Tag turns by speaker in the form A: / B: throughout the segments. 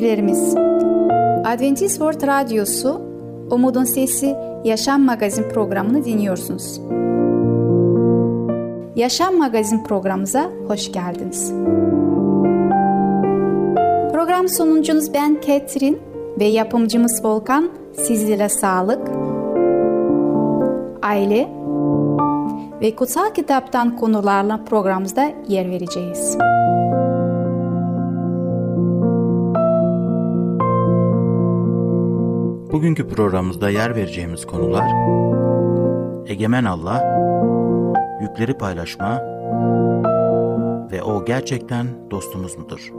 A: dinleyicilerimiz, Adventist World Radyosu Umutun Sesi Yaşam Magazin programını dinliyorsunuz. Yaşam Magazin programımıza hoş geldiniz. Program sunucunuz ben Ketrin ve yapımcımız Volkan sizlere sağlık, aile ve kutsal kitaptan konularla programımızda yer vereceğiz.
B: Bugünkü programımızda yer vereceğimiz konular Egemen Allah, yükleri paylaşma ve o gerçekten dostumuz mudur?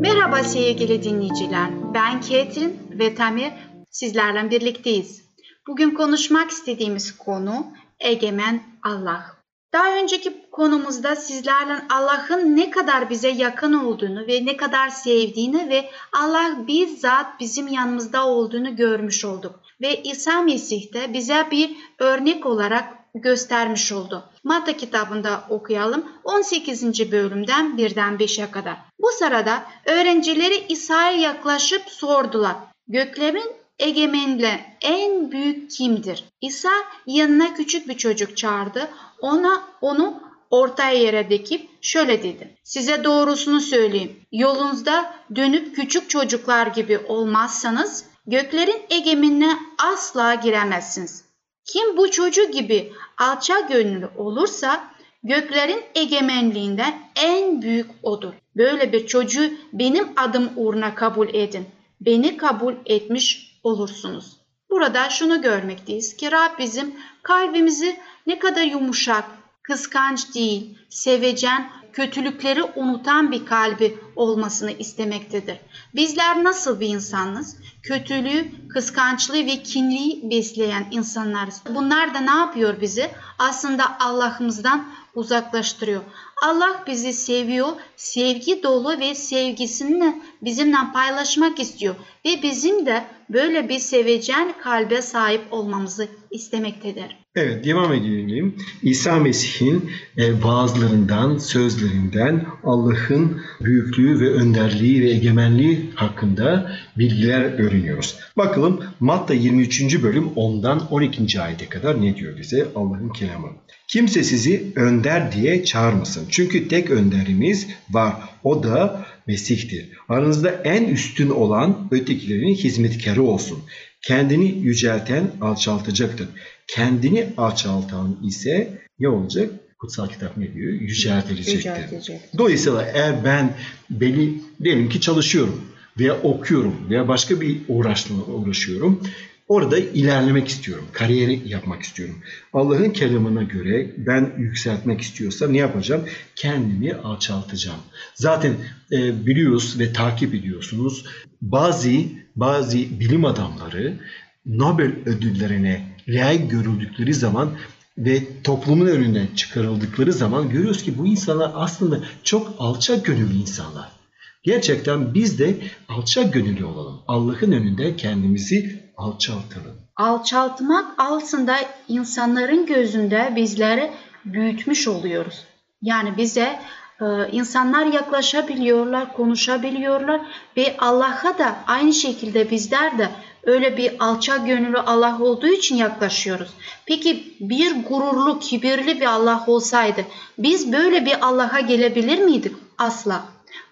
C: Merhaba sevgili dinleyiciler. Ben Ketrin ve Tamir sizlerle birlikteyiz. Bugün konuşmak istediğimiz konu egemen Allah. Daha önceki konumuzda sizlerle Allah'ın ne kadar bize yakın olduğunu ve ne kadar sevdiğini ve Allah bizzat bizim yanımızda olduğunu görmüş olduk. Ve İsa Mesih de bize bir örnek olarak göstermiş oldu. Matta kitabında okuyalım 18. bölümden 1'den 5'e kadar. Bu sırada öğrencileri İsa'ya yaklaşıp sordular. Göklerin egemenle en büyük kimdir? İsa yanına küçük bir çocuk çağırdı. Ona onu ortaya yere dikip şöyle dedi. Size doğrusunu söyleyeyim. Yolunuzda dönüp küçük çocuklar gibi olmazsanız göklerin egemenine asla giremezsiniz. Kim bu çocuk gibi alçak gönüllü olursa göklerin egemenliğinde en büyük odur. Böyle bir çocuğu benim adım uğruna kabul edin. Beni kabul etmiş olursunuz. Burada şunu görmekteyiz ki Rab bizim kalbimizi ne kadar yumuşak, kıskanç değil, sevecen, kötülükleri unutan bir kalbi olmasını istemektedir. Bizler nasıl bir insanız? Kötülüğü, kıskançlığı ve kinliği besleyen insanlarız. Bunlar da ne yapıyor bizi? Aslında Allah'ımızdan uzaklaştırıyor. Allah bizi seviyor, sevgi dolu ve sevgisini bizimle paylaşmak istiyor ve bizim de böyle bir sevecen kalbe sahip olmamızı istemektedir.
D: Evet devam edelim. İsa Mesih'in e, vaazlarından, sözlerinden Allah'ın büyüklüğü ve önderliği ve egemenliği hakkında bilgiler öğreniyoruz. Bakalım Matta 23. bölüm 10'dan 12. ayete kadar ne diyor bize Allah'ın kelamı. Kimse sizi önder diye çağırmasın. Çünkü tek önderimiz var. O da Mesih'tir. Aranızda en üstün olan ötekilerin hizmetkarı olsun. Kendini yücelten alçaltacaktır. Kendini alçaltan ise ne olacak? Kutsal kitap ne diyor? Yüceltilecektir.
C: Yüceltecek.
D: Dolayısıyla eğer ben belli diyelim ki çalışıyorum veya okuyorum veya başka bir uğraşla uğraşıyorum. Orada ilerlemek istiyorum. Kariyeri yapmak istiyorum. Allah'ın kelamına göre ben yükseltmek istiyorsam ne yapacağım? Kendimi alçaltacağım. Zaten e, biliyoruz ve takip ediyorsunuz. Bazı bazı bilim adamları Nobel ödüllerine layık görüldükleri zaman ve toplumun önüne çıkarıldıkları zaman görüyoruz ki bu insanlar aslında çok alçak gönüllü insanlar. Gerçekten biz de alçak gönüllü olalım. Allah'ın önünde kendimizi alçaltalım.
C: Alçaltmak aslında insanların gözünde bizleri büyütmüş oluyoruz. Yani bize e, insanlar yaklaşabiliyorlar, konuşabiliyorlar ve Allah'a da aynı şekilde bizler de öyle bir alçak gönüllü Allah olduğu için yaklaşıyoruz. Peki bir gururlu, kibirli bir Allah olsaydı biz böyle bir Allah'a gelebilir miydik? Asla.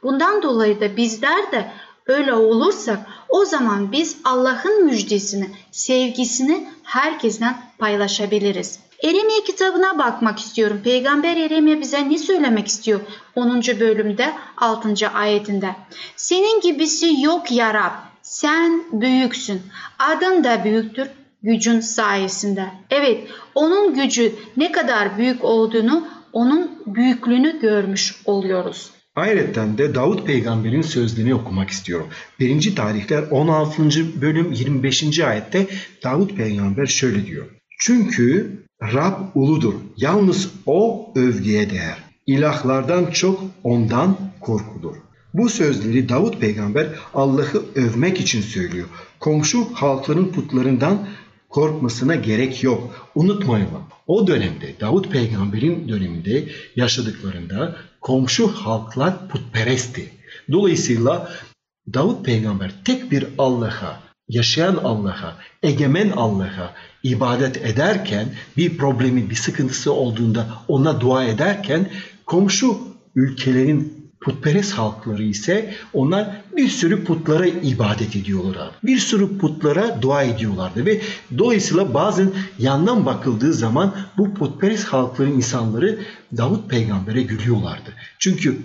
C: Bundan dolayı da bizler de öyle olursak o zaman biz Allah'ın müjdesini, sevgisini herkesten paylaşabiliriz. Eremye kitabına bakmak istiyorum. Peygamber Eremye bize ne söylemek istiyor? 10. bölümde 6. ayetinde. Senin gibisi yok ya Rab. Sen büyüksün. Adın da büyüktür gücün sayesinde. Evet, onun gücü ne kadar büyük olduğunu, onun büyüklüğünü görmüş oluyoruz.
D: Ayrıca de Davut peygamberin sözlerini okumak istiyorum. 1. tarihler 16. bölüm 25. ayette Davut peygamber şöyle diyor. Çünkü Rab uludur. Yalnız o övgüye değer. İlahlardan çok ondan korkulur. Bu sözleri Davut peygamber Allah'ı övmek için söylüyor. Komşu halkların putlarından korkmasına gerek yok. Unutmayalım. O dönemde Davut peygamberin döneminde yaşadıklarında komşu halklar putperestti. Dolayısıyla Davut peygamber tek bir Allah'a, yaşayan Allah'a, egemen Allah'a ibadet ederken bir problemi, bir sıkıntısı olduğunda ona dua ederken komşu ülkelerin putperest halkları ise onlar bir sürü putlara ibadet ediyorlar. Bir sürü putlara dua ediyorlardı ve dolayısıyla bazen yandan bakıldığı zaman bu putperest halkların insanları Davut peygambere gülüyorlardı. Çünkü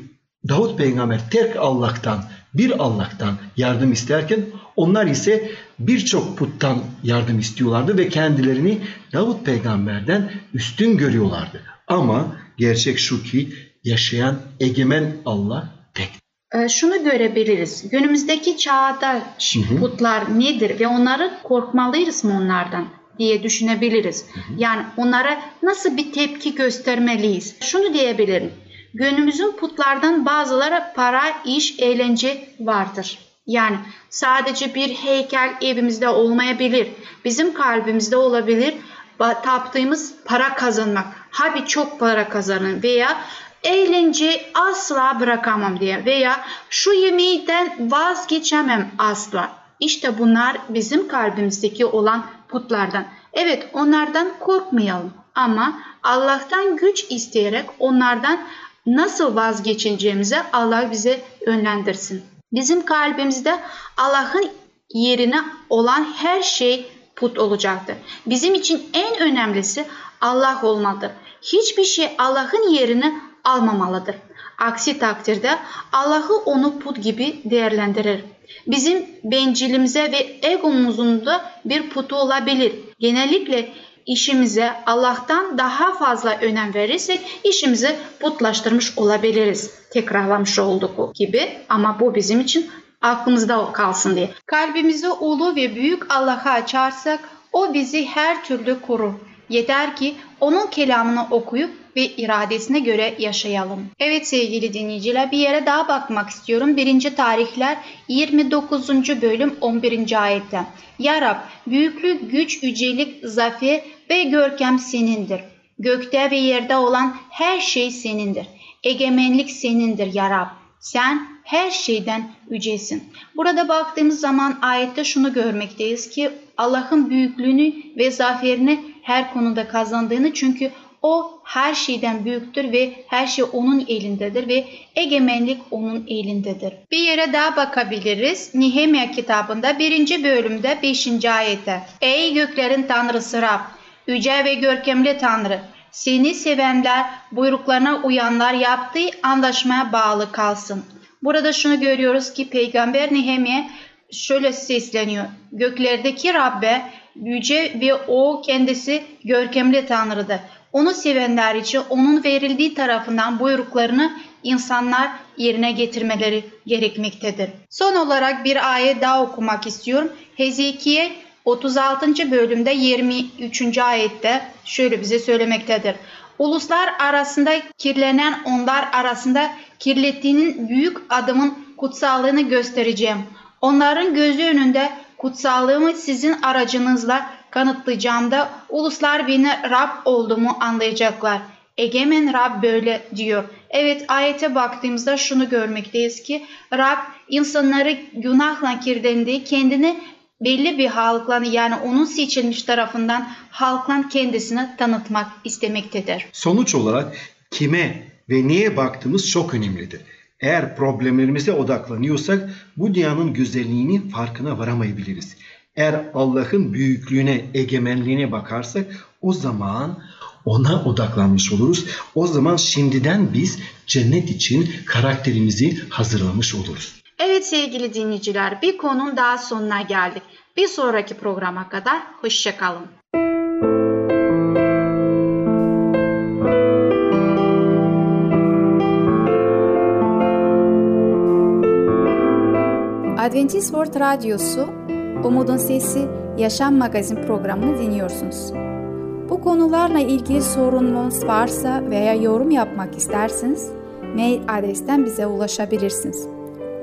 D: Davut peygamber tek Allah'tan, bir Allah'tan yardım isterken onlar ise birçok puttan yardım istiyorlardı ve kendilerini Davut peygamberden üstün görüyorlardı. Ama gerçek şu ki yaşayan egemen Allah tek.
C: Ee, şunu görebiliriz. Günümüzdeki çağda putlar nedir ve onları korkmalıyız mı onlardan diye düşünebiliriz. Hı hı. Yani onlara nasıl bir tepki göstermeliyiz? Şunu diyebilirim. Günümüzün putlardan bazıları para, iş, eğlence vardır. Yani sadece bir heykel evimizde olmayabilir. Bizim kalbimizde olabilir. Taptığımız para kazanmak. Habi çok para kazanın veya eğlence asla bırakamam diye veya şu yemeğden vazgeçemem asla. İşte bunlar bizim kalbimizdeki olan putlardan. Evet onlardan korkmayalım ama Allah'tan güç isteyerek onlardan nasıl vazgeçeceğimize Allah bize yönlendirsin. Bizim kalbimizde Allah'ın yerine olan her şey put olacaktır. Bizim için en önemlisi Allah olmalıdır. Hiçbir şey Allah'ın yerini almamalıdır. Aksi takdirde Allah'ı onu put gibi değerlendirir. Bizim bencilimize ve egomuzun da bir putu olabilir. Genellikle işimize Allah'tan daha fazla önem verirsek işimizi putlaştırmış olabiliriz. Tekrarlamış olduk gibi ama bu bizim için aklımızda kalsın diye. Kalbimizi ulu ve büyük Allah'a açarsak o bizi her türlü korur. Yeter ki onun kelamını okuyup ve iradesine göre yaşayalım. Evet sevgili dinleyiciler bir yere daha bakmak istiyorum. 1. tarihler 29. bölüm 11. ayette. Ya Rab büyüklük, güç, yücelik, zafer ve görkem senindir. Gökte ve yerde olan her şey senindir. Egemenlik senindir ya Rab. Sen her şeyden yücesin. Burada baktığımız zaman ayette şunu görmekteyiz ki Allah'ın büyüklüğünü ve zaferini her konuda kazandığını çünkü o her şeyden büyüktür ve her şey onun elindedir ve egemenlik onun elindedir. Bir yere daha bakabiliriz. Nehemya kitabında 1. bölümde 5. ayette. Ey göklerin tanrısı Rab, yüce ve görkemli tanrı, seni sevenler, buyruklarına uyanlar yaptığı anlaşmaya bağlı kalsın. Burada şunu görüyoruz ki Peygamber Nehemya şöyle sesleniyor. Göklerdeki Rabbe yüce ve o kendisi görkemli Tanrı'dır. Onu sevenler için onun verildiği tarafından buyruklarını insanlar yerine getirmeleri gerekmektedir. Son olarak bir ayet daha okumak istiyorum. Hezekiye 36. bölümde 23. ayette şöyle bize söylemektedir. Uluslar arasında kirlenen onlar arasında kirlettiğinin büyük adımın kutsallığını göstereceğim. Onların gözü önünde kutsallığımı sizin aracınızla kanıtlayacağımda uluslar beni Rab olduğumu anlayacaklar. Egemen Rab böyle diyor. Evet ayete baktığımızda şunu görmekteyiz ki Rab insanları günahla kirlendiği kendini belli bir halkla yani onun seçilmiş tarafından halkla kendisini tanıtmak istemektedir.
D: Sonuç olarak kime ve niye baktığımız çok önemlidir. Eğer problemlerimize odaklanıyorsak bu dünyanın güzelliğini farkına varamayabiliriz. Eğer Allah'ın büyüklüğüne, egemenliğine bakarsak o zaman ona odaklanmış oluruz. O zaman şimdiden biz cennet için karakterimizi hazırlamış oluruz.
C: Evet sevgili dinleyiciler bir konunun daha sonuna geldik. Bir sonraki programa kadar hoşçakalın.
A: Adventist World Radyosu Umutun Sesi Yaşam Magazin programını dinliyorsunuz. Bu konularla ilgili sorununuz varsa veya yorum yapmak isterseniz mail adresten bize ulaşabilirsiniz.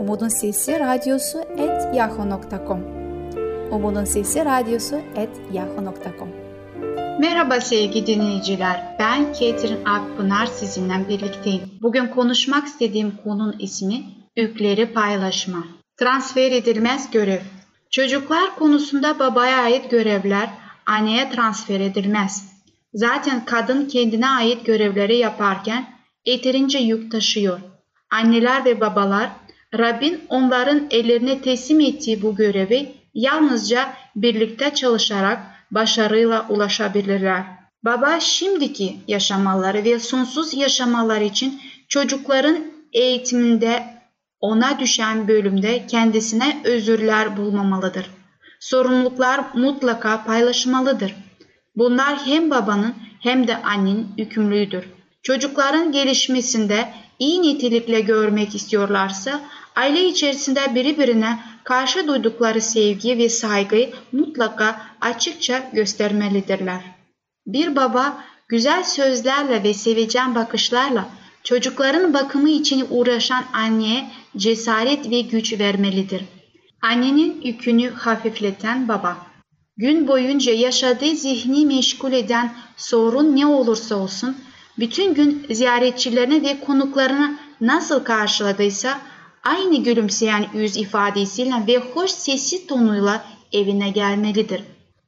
A: Umutun Sesi Radyosu et yahoo.com Umutun Sesi Radyosu et yahoo.com
C: Merhaba sevgili dinleyiciler. Ben Ketrin Akpınar sizinle birlikteyim. Bugün konuşmak istediğim konunun ismi Yükleri Paylaşma. Transfer edilmez görev. Çocuklar konusunda babaya ait görevler anneye transfer edilmez. Zaten kadın kendine ait görevleri yaparken yeterince yük taşıyor. Anneler ve babalar Rabbin onların ellerine teslim ettiği bu görevi yalnızca birlikte çalışarak başarıyla ulaşabilirler. Baba şimdiki yaşamaları ve sonsuz yaşamalar için çocukların eğitiminde ona düşen bölümde kendisine özürler bulmamalıdır. Sorumluluklar mutlaka paylaşmalıdır. Bunlar hem babanın hem de annenin yükümlüdür. Çocukların gelişmesinde iyi nitelikle görmek istiyorlarsa aile içerisinde birbirine karşı duydukları sevgi ve saygıyı mutlaka açıkça göstermelidirler. Bir baba güzel sözlerle ve sevecen bakışlarla çocukların bakımı için uğraşan anneye cesaret ve güç vermelidir. Annenin yükünü hafifleten baba. Gün boyunca yaşadığı zihni meşgul eden sorun ne olursa olsun, bütün gün ziyaretçilerini ve konuklarını nasıl karşıladıysa aynı gülümseyen yüz ifadesiyle ve hoş sesli tonuyla evine gelmelidir.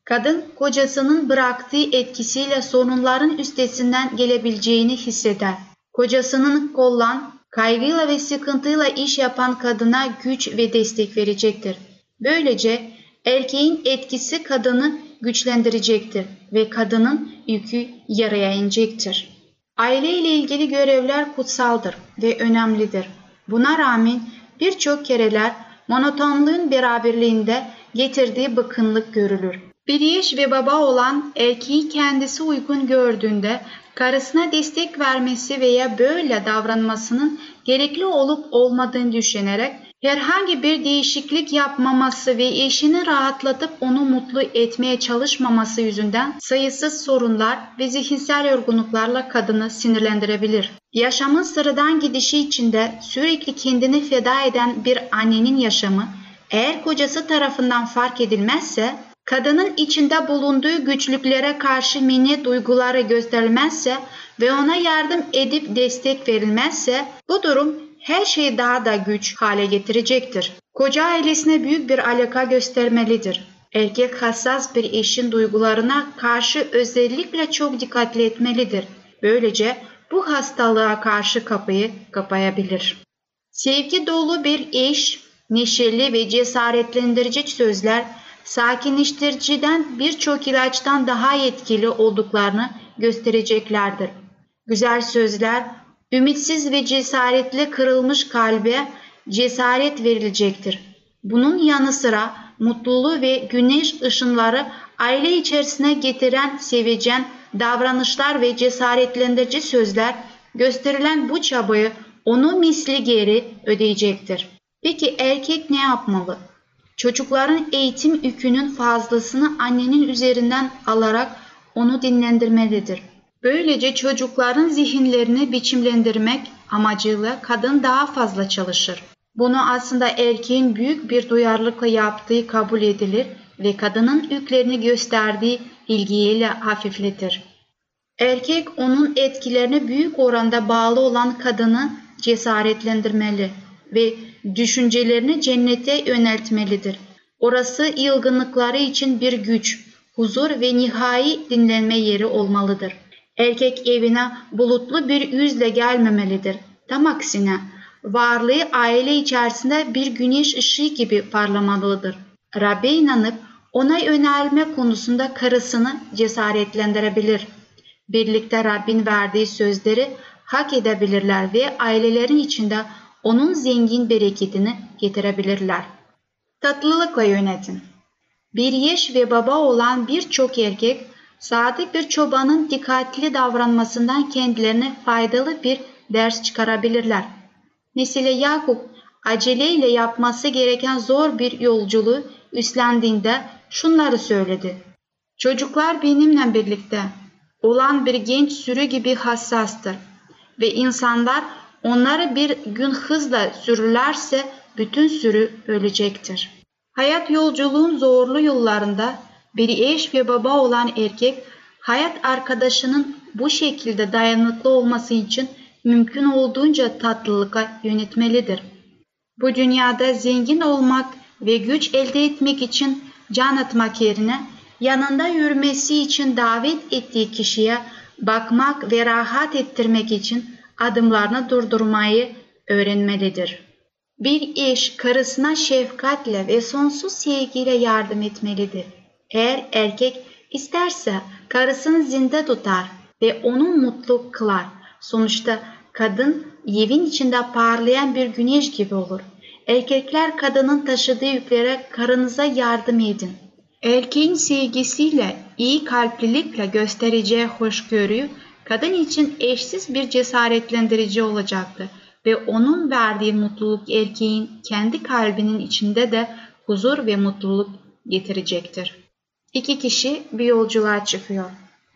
C: Kadın kocasının bıraktığı etkisiyle sorunların üstesinden gelebileceğini hisseder. Kocasının kollan, kaygıyla ve sıkıntıyla iş yapan kadına güç ve destek verecektir. Böylece erkeğin etkisi kadını güçlendirecektir ve kadının yükü yaraya inecektir. Aile ile ilgili görevler kutsaldır ve önemlidir. Buna rağmen birçok kereler monotonluğun beraberliğinde getirdiği bıkınlık görülür. Bir eş ve baba olan erkeği kendisi uygun gördüğünde karısına destek vermesi veya böyle davranmasının gerekli olup olmadığını düşünerek herhangi bir değişiklik yapmaması ve eşini rahatlatıp onu mutlu etmeye çalışmaması yüzünden sayısız sorunlar ve zihinsel yorgunluklarla kadını sinirlendirebilir. Yaşamın sıradan gidişi içinde sürekli kendini feda eden bir annenin yaşamı eğer kocası tarafından fark edilmezse kadının içinde bulunduğu güçlüklere karşı minnet duyguları gösterilmezse ve ona yardım edip destek verilmezse bu durum her şeyi daha da güç hale getirecektir. Koca ailesine büyük bir alaka göstermelidir. Erkek hassas bir eşin duygularına karşı özellikle çok dikkatli etmelidir. Böylece bu hastalığa karşı kapıyı kapayabilir. Sevgi dolu bir eş, neşeli ve cesaretlendirici sözler sakinleştiriciden birçok ilaçtan daha etkili olduklarını göstereceklerdir. Güzel sözler ümitsiz ve cesaretli kırılmış kalbe cesaret verilecektir. Bunun yanı sıra mutluluğu ve güneş ışınları aile içerisine getiren sevecen davranışlar ve cesaretlendirici sözler gösterilen bu çabayı onu misli geri ödeyecektir. Peki erkek ne yapmalı? Çocukların eğitim yükünün fazlasını annenin üzerinden alarak onu dinlendirmelidir. Böylece çocukların zihinlerini biçimlendirmek amacıyla kadın daha fazla çalışır. Bunu aslında erkeğin büyük bir duyarlılıkla yaptığı kabul edilir ve kadının yüklerini gösterdiği ilgiyle hafifletir. Erkek onun etkilerine büyük oranda bağlı olan kadını cesaretlendirmeli ve düşüncelerini cennete yöneltmelidir. Orası yılgınlıkları için bir güç, huzur ve nihai dinlenme yeri olmalıdır. Erkek evine bulutlu bir yüzle gelmemelidir. Tam aksine varlığı aile içerisinde bir güneş ışığı gibi parlamalıdır. Rabbe inanıp ona yönelme konusunda karısını cesaretlendirebilir. Birlikte Rabbin verdiği sözleri hak edebilirler ve ailelerin içinde onun zengin bereketini getirebilirler. Tatlılıkla yönetin. Bir yeş ve baba olan birçok erkek sadık bir çobanın dikkatli davranmasından kendilerine faydalı bir ders çıkarabilirler. Mesela Yakup aceleyle yapması gereken zor bir yolculuğu üstlendiğinde şunları söyledi. Çocuklar benimle birlikte olan bir genç sürü gibi hassastır ve insanlar onları bir gün hızla sürülerse bütün sürü ölecektir. Hayat yolculuğun zorlu yollarında bir eş ve baba olan erkek hayat arkadaşının bu şekilde dayanıklı olması için mümkün olduğunca tatlılığa yönetmelidir. Bu dünyada zengin olmak ve güç elde etmek için can atmak yerine yanında yürümesi için davet ettiği kişiye bakmak ve rahat ettirmek için adımlarını durdurmayı öğrenmelidir. Bir eş karısına şefkatle ve sonsuz sevgiyle yardım etmelidir. Eğer erkek isterse karısını zinde tutar ve onu mutlu kılar. Sonuçta kadın evin içinde parlayan bir güneş gibi olur. Erkekler kadının taşıdığı yüklere karınıza yardım edin. Erkeğin sevgisiyle, iyi kalplilikle göstereceği hoşgörü kadın için eşsiz bir cesaretlendirici olacaktır ve onun verdiği mutluluk erkeğin kendi kalbinin içinde de huzur ve mutluluk getirecektir. İki kişi bir yolculuğa çıkıyor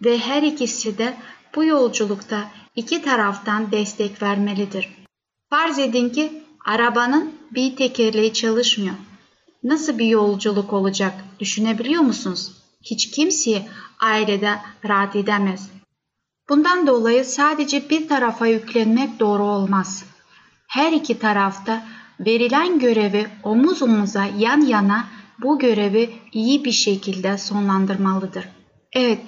C: ve her ikisi de bu yolculukta iki taraftan destek vermelidir. Farz edin ki arabanın bir tekerleği çalışmıyor. Nasıl bir yolculuk olacak düşünebiliyor musunuz? Hiç kimse ailede rahat edemez. Bundan dolayı sadece bir tarafa yüklenmek doğru olmaz. Her iki tarafta verilen görevi omuz omuza yan yana bu görevi iyi bir şekilde sonlandırmalıdır. Evet,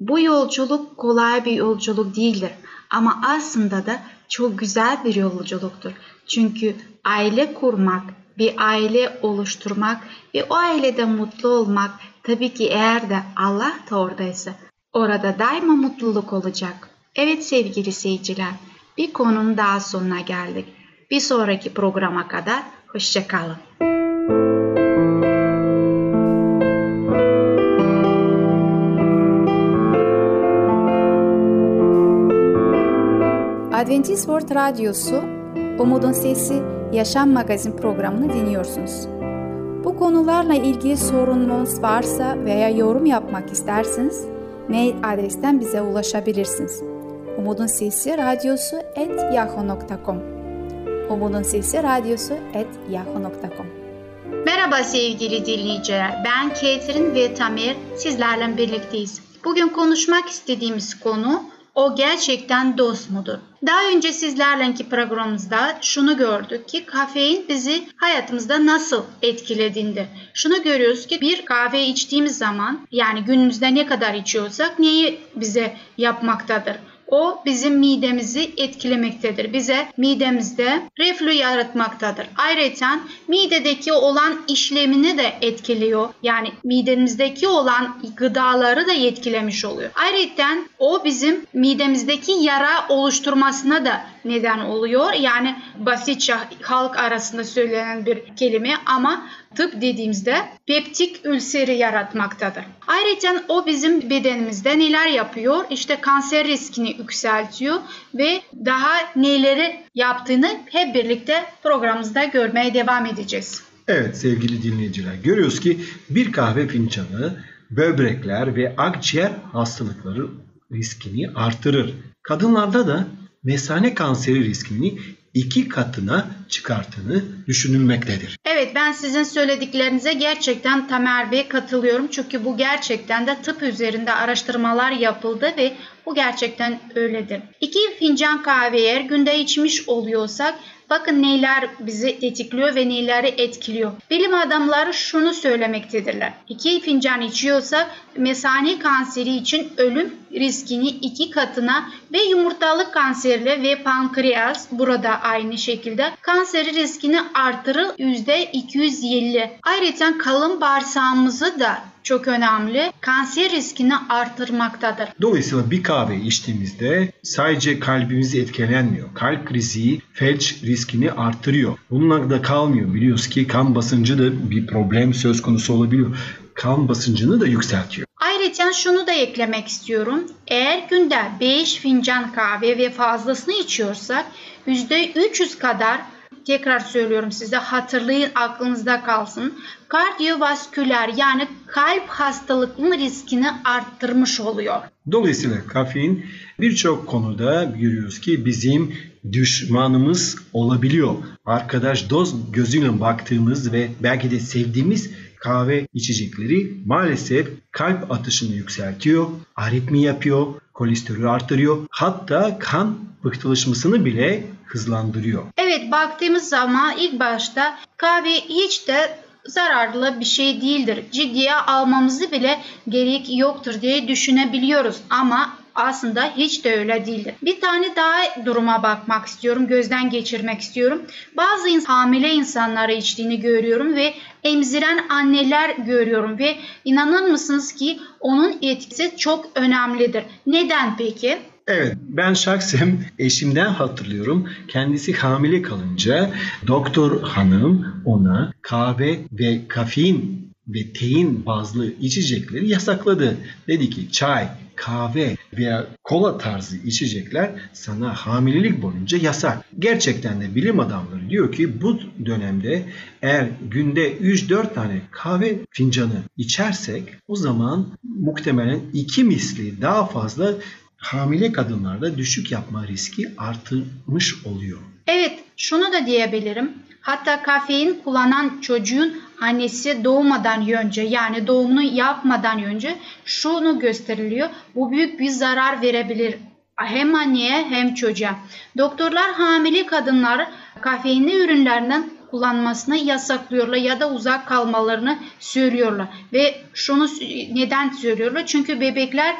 C: bu yolculuk kolay bir yolculuk değildir ama aslında da çok güzel bir yolculuktur. Çünkü aile kurmak, bir aile oluşturmak ve o ailede mutlu olmak tabii ki eğer de Allah da oradaysa orada daima mutluluk olacak. Evet sevgili seyirciler, bir konunun daha sonuna geldik. Bir sonraki programa kadar hoşçakalın.
A: Adventist World Radyosu Umutun Sesi Yaşam Magazin programını dinliyorsunuz. Bu konularla ilgili sorununuz varsa veya yorum yapmak isterseniz mail adresten bize ulaşabilirsiniz. Umutun Sesi Radyosu et yahoo.com Umutun Sesi Radyosu et yahoo.com
C: Merhaba sevgili dinleyiciler. Ben Ketrin ve Tamer sizlerle birlikteyiz. Bugün konuşmak istediğimiz konu o gerçekten dost mudur? Daha önce sizlerlenki programımızda şunu gördük ki kafein bizi hayatımızda nasıl etkilediğinde. Şunu görüyoruz ki bir kahve içtiğimiz zaman yani günümüzde ne kadar içiyorsak neyi bize yapmaktadır? O bizim midemizi etkilemektedir. Bize midemizde reflü yaratmaktadır. Ayrıca midedeki olan işlemini de etkiliyor. Yani midemizdeki olan gıdaları da etkilemiş oluyor. Ayrıca o bizim midemizdeki yara oluşturmasına da neden oluyor. Yani basitçe halk arasında söylenen bir kelime ama tıp dediğimizde peptik ülseri yaratmaktadır. Ayrıca o bizim bedenimizde neler yapıyor? İşte kanser riskini yükseltiyor ve daha neleri yaptığını hep birlikte programımızda görmeye devam edeceğiz.
D: Evet sevgili dinleyiciler görüyoruz ki bir kahve fincanı böbrekler ve akciğer hastalıkları riskini artırır. Kadınlarda da mesane kanseri riskini iki katına çıkarttığını düşünülmektedir.
C: Evet ben sizin söylediklerinize gerçekten Tamer Bey katılıyorum. Çünkü bu gerçekten de tıp üzerinde araştırmalar yapıldı ve bu gerçekten öyledir. İki fincan kahve eğer günde içmiş oluyorsak bakın neler bizi tetikliyor ve neleri etkiliyor. Bilim adamları şunu söylemektedirler. İki fincan içiyorsa mesane kanseri için ölüm riskini iki katına ve yumurtalık kanseriyle ve pankreas burada aynı şekilde kanseri riskini artırır %250. Ayrıca kalın bağırsağımızı da çok önemli. Kanser riskini artırmaktadır.
D: Dolayısıyla bir kahve içtiğimizde sadece kalbimizi etkilenmiyor. Kalp krizi, felç riskini artırıyor. Bununla da kalmıyor. Biliyoruz ki kan basıncı da bir problem söz konusu olabiliyor. Kan basıncını da yükseltiyor.
C: Ayrıca şunu da eklemek istiyorum. Eğer günde 5 fincan kahve ve fazlasını içiyorsak %300 kadar tekrar söylüyorum size hatırlayın aklınızda kalsın. Kardiyovasküler yani kalp hastalıklarının riskini arttırmış oluyor.
D: Dolayısıyla kafein Birçok konuda görüyoruz ki bizim düşmanımız olabiliyor. Arkadaş, dost gözüyle baktığımız ve belki de sevdiğimiz kahve içecekleri maalesef kalp atışını yükseltiyor, aritmi yapıyor, kolesterolü artırıyor. Hatta kan pıhtılaşmasını bile hızlandırıyor.
C: Evet baktığımız zaman ilk başta kahve hiç de zararlı bir şey değildir. Ciddiye almamızı bile gerek yoktur diye düşünebiliyoruz. Ama aslında hiç de öyle değildir. Bir tane daha duruma bakmak istiyorum, gözden geçirmek istiyorum. Bazı ins hamile insanları içtiğini görüyorum ve emziren anneler görüyorum ve inanır mısınız ki onun etkisi çok önemlidir. Neden peki?
D: Evet ben şahsen eşimden hatırlıyorum. Kendisi hamile kalınca doktor hanım ona kahve ve kafein ve tein bazlı içecekleri yasakladı. Dedi ki çay, kahve veya kola tarzı içecekler sana hamilelik boyunca yasak. Gerçekten de bilim adamları diyor ki bu dönemde eğer günde 3-4 tane kahve fincanı içersek o zaman muhtemelen iki misli daha fazla hamile kadınlarda düşük yapma riski artırmış oluyor.
C: Evet, şunu da diyebilirim. Hatta kafein kullanan çocuğun annesi doğmadan önce yani doğumunu yapmadan önce şunu gösteriliyor. Bu büyük bir zarar verebilir hem anneye hem çocuğa. Doktorlar hamile kadınlar kafeinli ürünlerden kullanmasını yasaklıyorlar ya da uzak kalmalarını söylüyorlar. Ve şunu neden söylüyorlar? Çünkü bebekler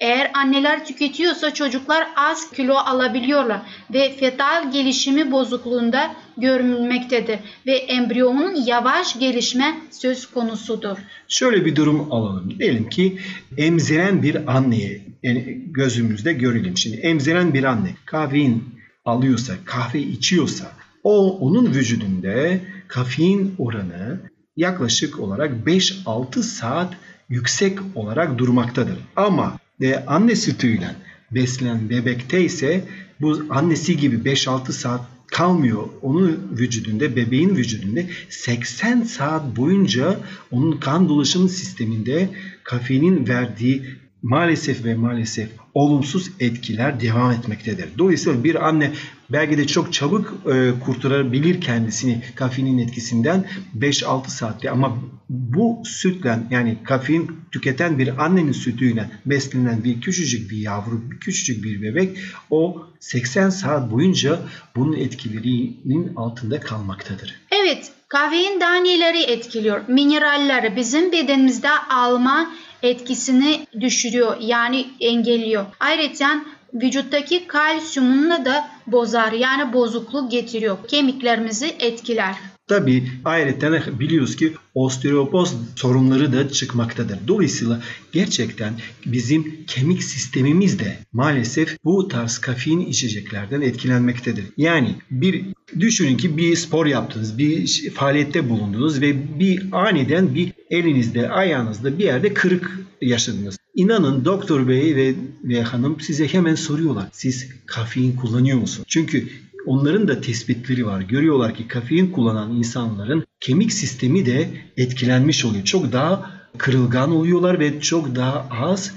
C: eğer anneler tüketiyorsa çocuklar az kilo alabiliyorlar ve fetal gelişimi bozukluğunda görülmektedir ve embriyonun yavaş gelişme söz konusudur.
D: Şöyle bir durum alalım. Diyelim ki emziren bir anneye yani gözümüzde görelim. Şimdi emziren bir anne kafein alıyorsa, kahve içiyorsa o onun vücudunda kafein oranı yaklaşık olarak 5-6 saat yüksek olarak durmaktadır. Ama ve anne sütüyle beslenen bebekte ise bu annesi gibi 5-6 saat kalmıyor. Onun vücudunda, bebeğin vücudunda 80 saat boyunca onun kan dolaşım sisteminde kafeinin verdiği maalesef ve maalesef olumsuz etkiler devam etmektedir. Dolayısıyla bir anne belki de çok çabuk e, kurtarabilir kendisini kafeinin etkisinden 5-6 saatte ama bu sütle yani kafein tüketen bir annenin sütüyle beslenen bir küçücük bir yavru, bir küçücük bir bebek o 80 saat boyunca bunun etkilerinin altında kalmaktadır.
C: Evet, kafein taneleri etkiliyor. Mineralleri bizim bedenimizde alma etkisini düşürüyor yani engelliyor. Ayrıca vücuttaki kalsiyumunu da bozar yani bozukluk getiriyor. Kemiklerimizi etkiler.
D: Tabi ayrıca biliyoruz ki osteoporoz sorunları da çıkmaktadır. Dolayısıyla gerçekten bizim kemik sistemimiz de maalesef bu tarz kafein içeceklerden etkilenmektedir. Yani bir düşünün ki bir spor yaptınız, bir faaliyette bulundunuz ve bir aniden bir elinizde, ayağınızda bir yerde kırık yaşadınız. İnanın doktor bey ve, ve hanım size hemen soruyorlar. Siz kafein kullanıyor musunuz? Çünkü onların da tespitleri var. Görüyorlar ki kafein kullanan insanların kemik sistemi de etkilenmiş oluyor. Çok daha kırılgan oluyorlar ve çok daha az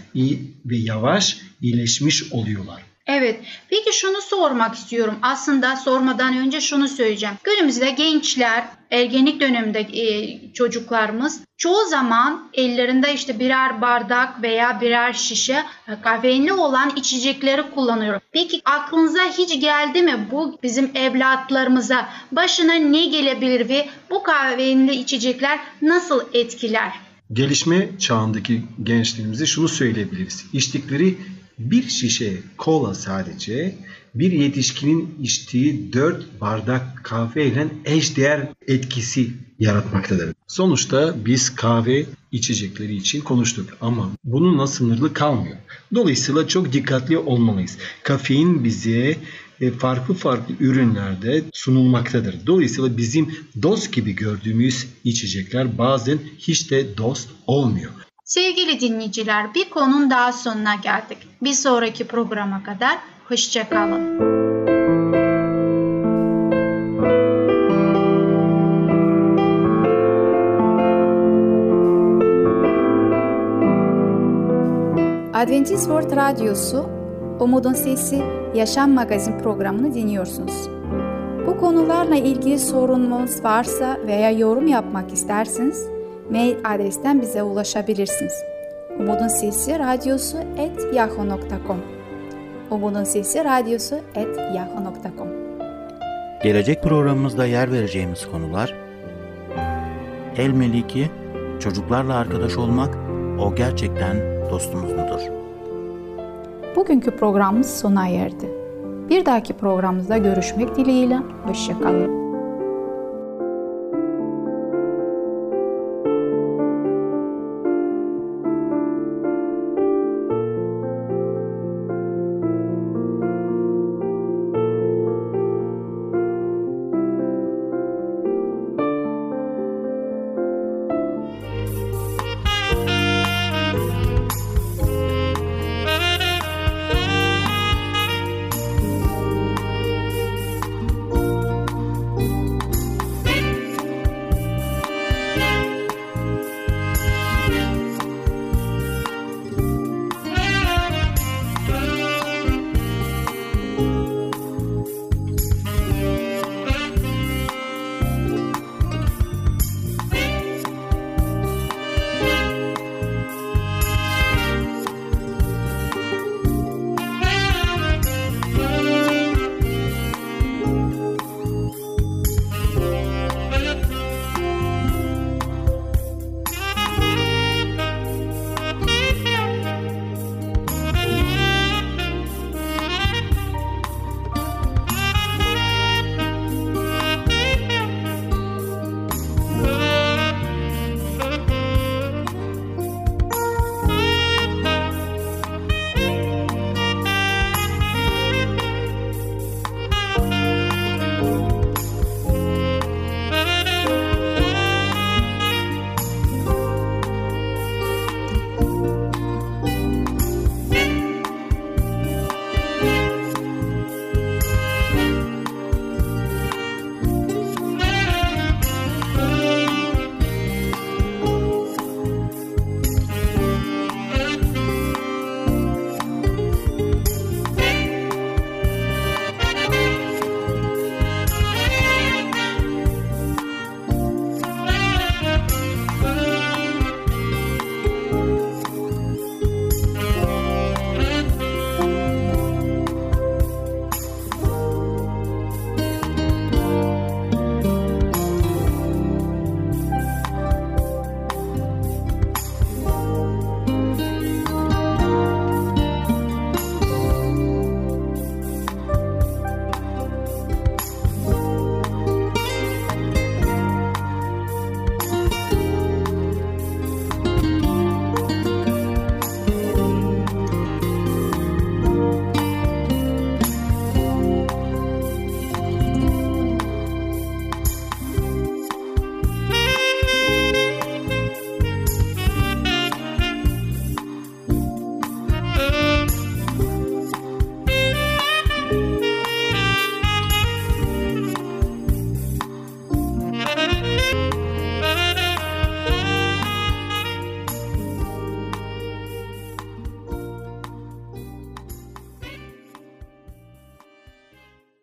D: ve yavaş iyileşmiş oluyorlar.
C: Evet. Peki şunu sormak istiyorum. Aslında sormadan önce şunu söyleyeceğim. Günümüzde gençler, ergenlik döneminde e, çocuklarımız çoğu zaman ellerinde işte birer bardak veya birer şişe e, kafeinli olan içecekleri kullanıyor. Peki aklınıza hiç geldi mi bu bizim evlatlarımıza başına ne gelebilir ve bu kafeinli içecekler nasıl etkiler?
D: Gelişme çağındaki gençlerimize şunu söyleyebiliriz. İçtikleri bir şişe kola sadece bir yetişkinin içtiği 4 bardak kahve ile eşdeğer etkisi yaratmaktadır. Sonuçta biz kahve içecekleri için konuştuk ama bununla sınırlı kalmıyor. Dolayısıyla çok dikkatli olmalıyız. Kafein bize e, farklı farklı ürünlerde sunulmaktadır. Dolayısıyla bizim dost gibi gördüğümüz içecekler bazen hiç de dost olmuyor.
C: Sevgili dinleyiciler bir konun daha sonuna geldik. Bir sonraki programa kadar hoşçakalın.
A: Adventist World Radyosu
C: Umutun Sesi Yaşam Magazin programını dinliyorsunuz. Bu konularla ilgili sorununuz varsa veya yorum yapmak isterseniz mail adresten bize ulaşabilirsiniz. Umutun Sesi Radyosu et yahoo.com Umutun Sesi Radyosu et yahoo.com
B: Gelecek programımızda yer vereceğimiz konular El Meliki, çocuklarla arkadaş olmak, o gerçekten dostumuz mudur?
C: Bugünkü programımız sona erdi. Bir dahaki programımızda görüşmek dileğiyle, hoşçakalın.